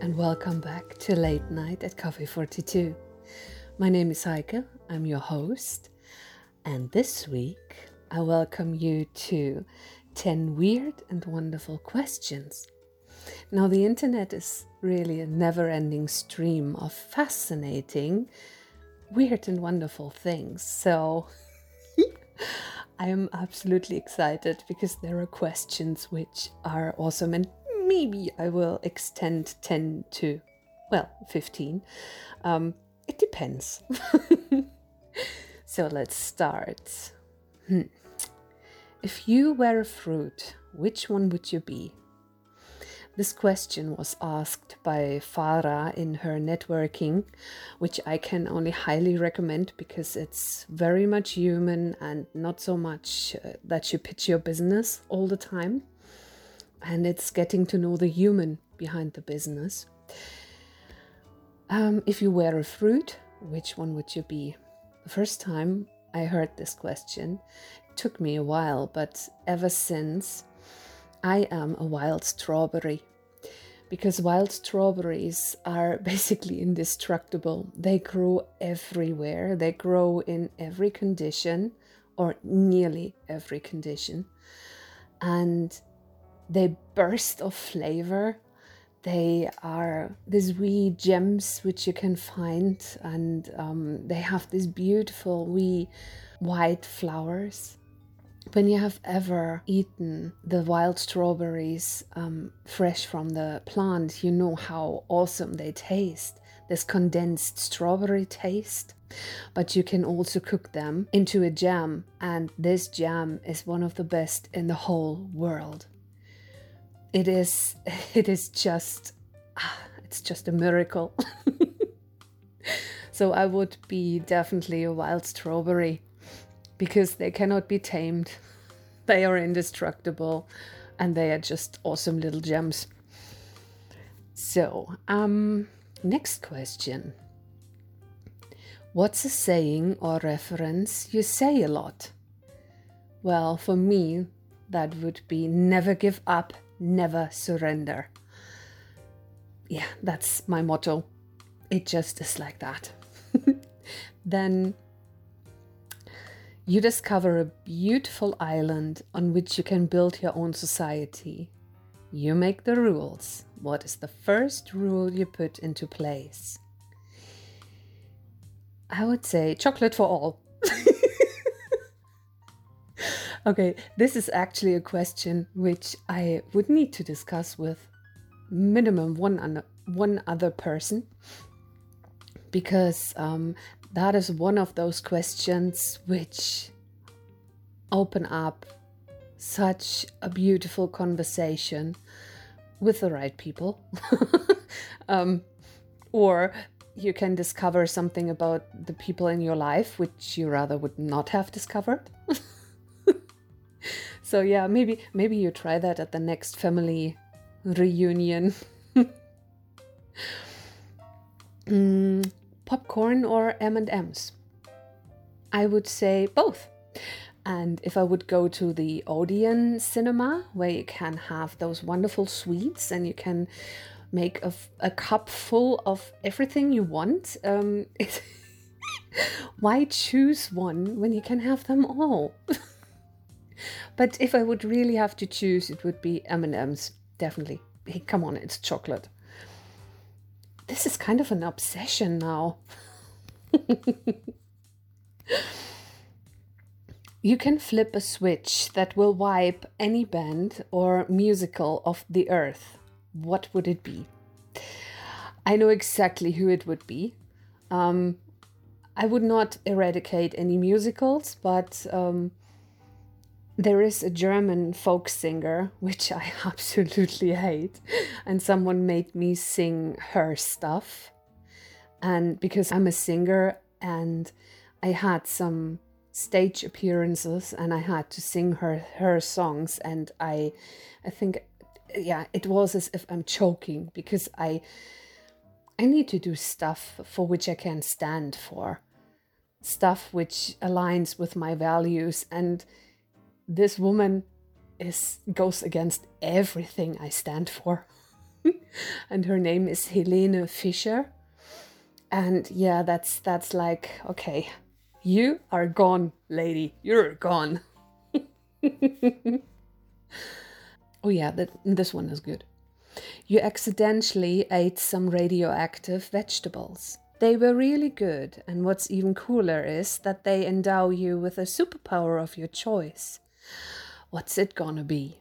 And welcome back to Late Night at Coffee 42. My name is Heike, I'm your host, and this week I welcome you to 10 weird and wonderful questions. Now, the internet is really a never ending stream of fascinating, weird, and wonderful things. So, I am absolutely excited because there are questions which are awesome and maybe I will extend 10 to, well, 15. Um, it depends. so let's start. Hmm. If you were a fruit, which one would you be? This question was asked by Farah in her networking, which I can only highly recommend because it's very much human and not so much uh, that you pitch your business all the time and it's getting to know the human behind the business. Um, if you were a fruit, which one would you be? The first time I heard this question it took me a while, but ever since I am a wild strawberry. Because wild strawberries are basically indestructible. They grow everywhere, they grow in every condition, or nearly every condition. And they burst of flavor. They are these wee gems which you can find, and um, they have these beautiful wee white flowers. When you have ever eaten the wild strawberries um, fresh from the plant, you know how awesome they taste. This condensed strawberry taste but you can also cook them into a jam, and this jam is one of the best in the whole world it is it is just it's just a miracle. So i would be definitely a wild strawberry because they cannot be tamed. They are indestructible and they are just awesome little gems. So um next question. What's a saying or reference you say a lot? Well for me that would be never give up never surrender. Yeah, that's my motto. It just is like that. then you discover a beautiful island on which you can build your own society. You make the rules. What is the first rule you put into place? I would say chocolate for all. Okay, this is actually a question which I would need to discuss with minimum one one other person because um, that is one of those questions which open up such a beautiful conversation with the right people. um, or you can discover something about the people in your life which you rather would not have discovered. So yeah, maybe maybe you try that at the next family reunion. mm, popcorn or M&Ms? I would say both. And if I would go to the Odeon cinema, where you can have those wonderful sweets and you can make a, a cup full of everything you want, um, why choose one when you can have them all? But if I would really have to choose, it would be M&M's, definitely. Hey, come on, it's chocolate. This is kind of an obsession now. you can flip a switch that will wipe any band or musical off the earth. What would it be? I know exactly who it would be. Um, I would not eradicate any musicals, but um, there is a German folk singer, which I absolutely hate, and someone made me sing her stuff. And because I'm a singer and I had some stage appearances and I had to sing her her songs and I I think yeah, it was as if I'm choking because I I need to do stuff for which I can stand for. Stuff which aligns with my values and this woman is goes against everything I stand for. and her name is Helene Fischer. And yeah, that's that's like okay, you are gone, lady. You're gone. oh yeah, that this one is good. You accidentally ate some radioactive vegetables. They were really good, and what's even cooler is that they endow you with a superpower of your choice. What's it gonna be?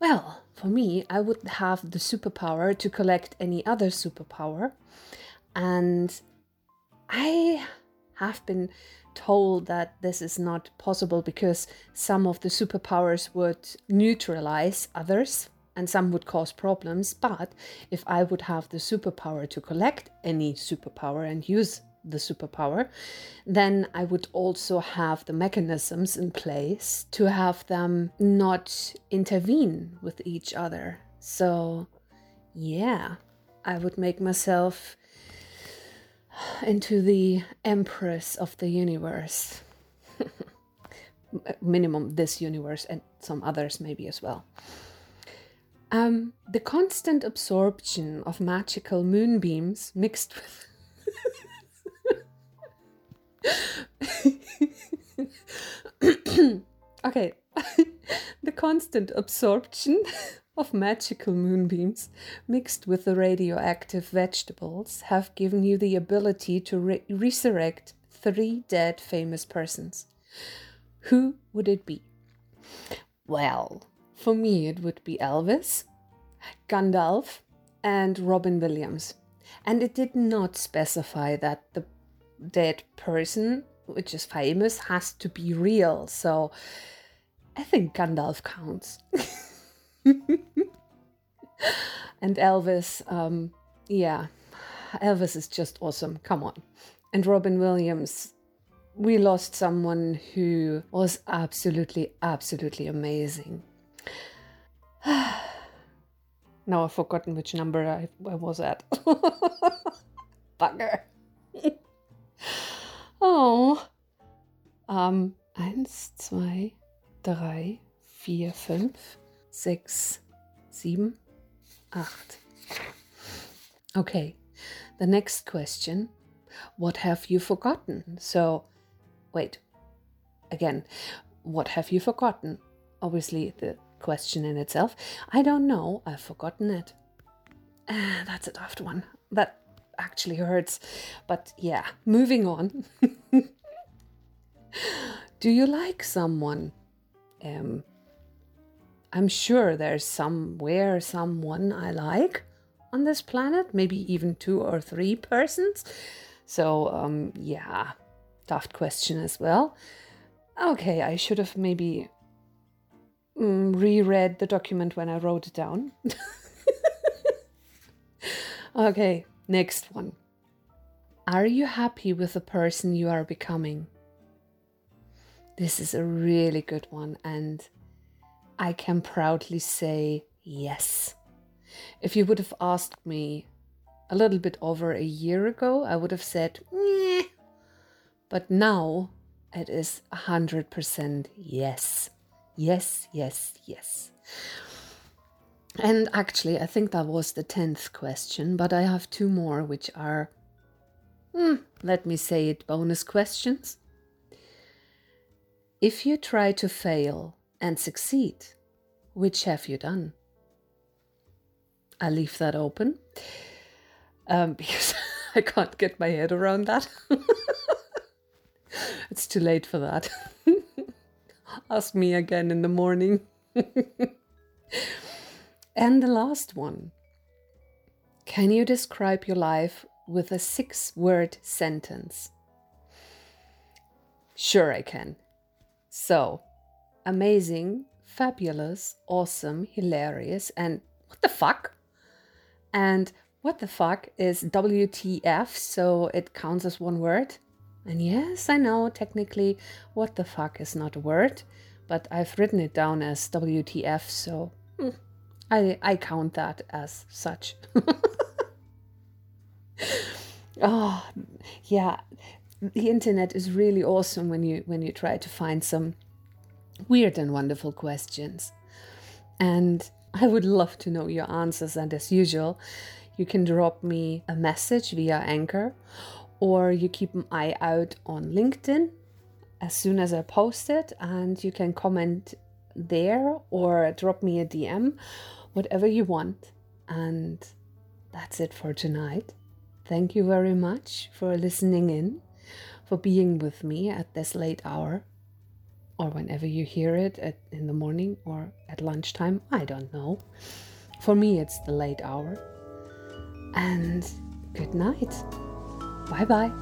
Well, for me, I would have the superpower to collect any other superpower. And I have been told that this is not possible because some of the superpowers would neutralize others and some would cause problems. But if I would have the superpower to collect any superpower and use the superpower, then I would also have the mechanisms in place to have them not intervene with each other. So, yeah, I would make myself into the empress of the universe. Minimum this universe and some others, maybe as well. Um, the constant absorption of magical moonbeams mixed with. okay, the constant absorption of magical moonbeams mixed with the radioactive vegetables have given you the ability to re- resurrect three dead famous persons. Who would it be? Well, for me, it would be Elvis, Gandalf, and Robin Williams. And it did not specify that the dead person, which is famous, has to be real. So I think Gandalf counts. and Elvis, um, yeah, Elvis is just awesome. Come on. And Robin Williams, we lost someone who was absolutely, absolutely amazing. now I've forgotten which number I, I was at. Bugger. Acht. Okay, the next question What have you forgotten? So, wait, again, what have you forgotten? Obviously, the question in itself. I don't know. I've forgotten it. Uh, that's a tough one. That actually hurts. But yeah, moving on. Do you like someone? Um, I'm sure there's somewhere someone I like on this planet, maybe even two or three persons. So, um, yeah, tough question as well. Okay, I should have maybe mm, reread the document when I wrote it down. okay, next one. Are you happy with the person you are becoming? This is a really good one, and I can proudly say yes. If you would have asked me a little bit over a year ago, I would have said, Meh. but now it is 100% yes. Yes, yes, yes. And actually, I think that was the 10th question, but I have two more which are, hmm, let me say it, bonus questions. If you try to fail and succeed, which have you done? I leave that open um, because I can't get my head around that. it's too late for that. Ask me again in the morning. and the last one. Can you describe your life with a six word sentence? Sure, I can. So, amazing, fabulous, awesome, hilarious, and what the fuck? And what the fuck is WTF, so it counts as one word. And yes, I know technically what the fuck is not a word, but I've written it down as WTF, so hmm, I, I count that as such. oh, yeah. The internet is really awesome when you when you try to find some weird and wonderful questions. And I would love to know your answers, and as usual, you can drop me a message via Anchor or you keep an eye out on LinkedIn as soon as I post it, and you can comment there or drop me a DM, whatever you want. And that's it for tonight. Thank you very much for listening in, for being with me at this late hour, or whenever you hear it at, in the morning or at lunchtime. I don't know. For me, it's the late hour. And good night. Bye bye.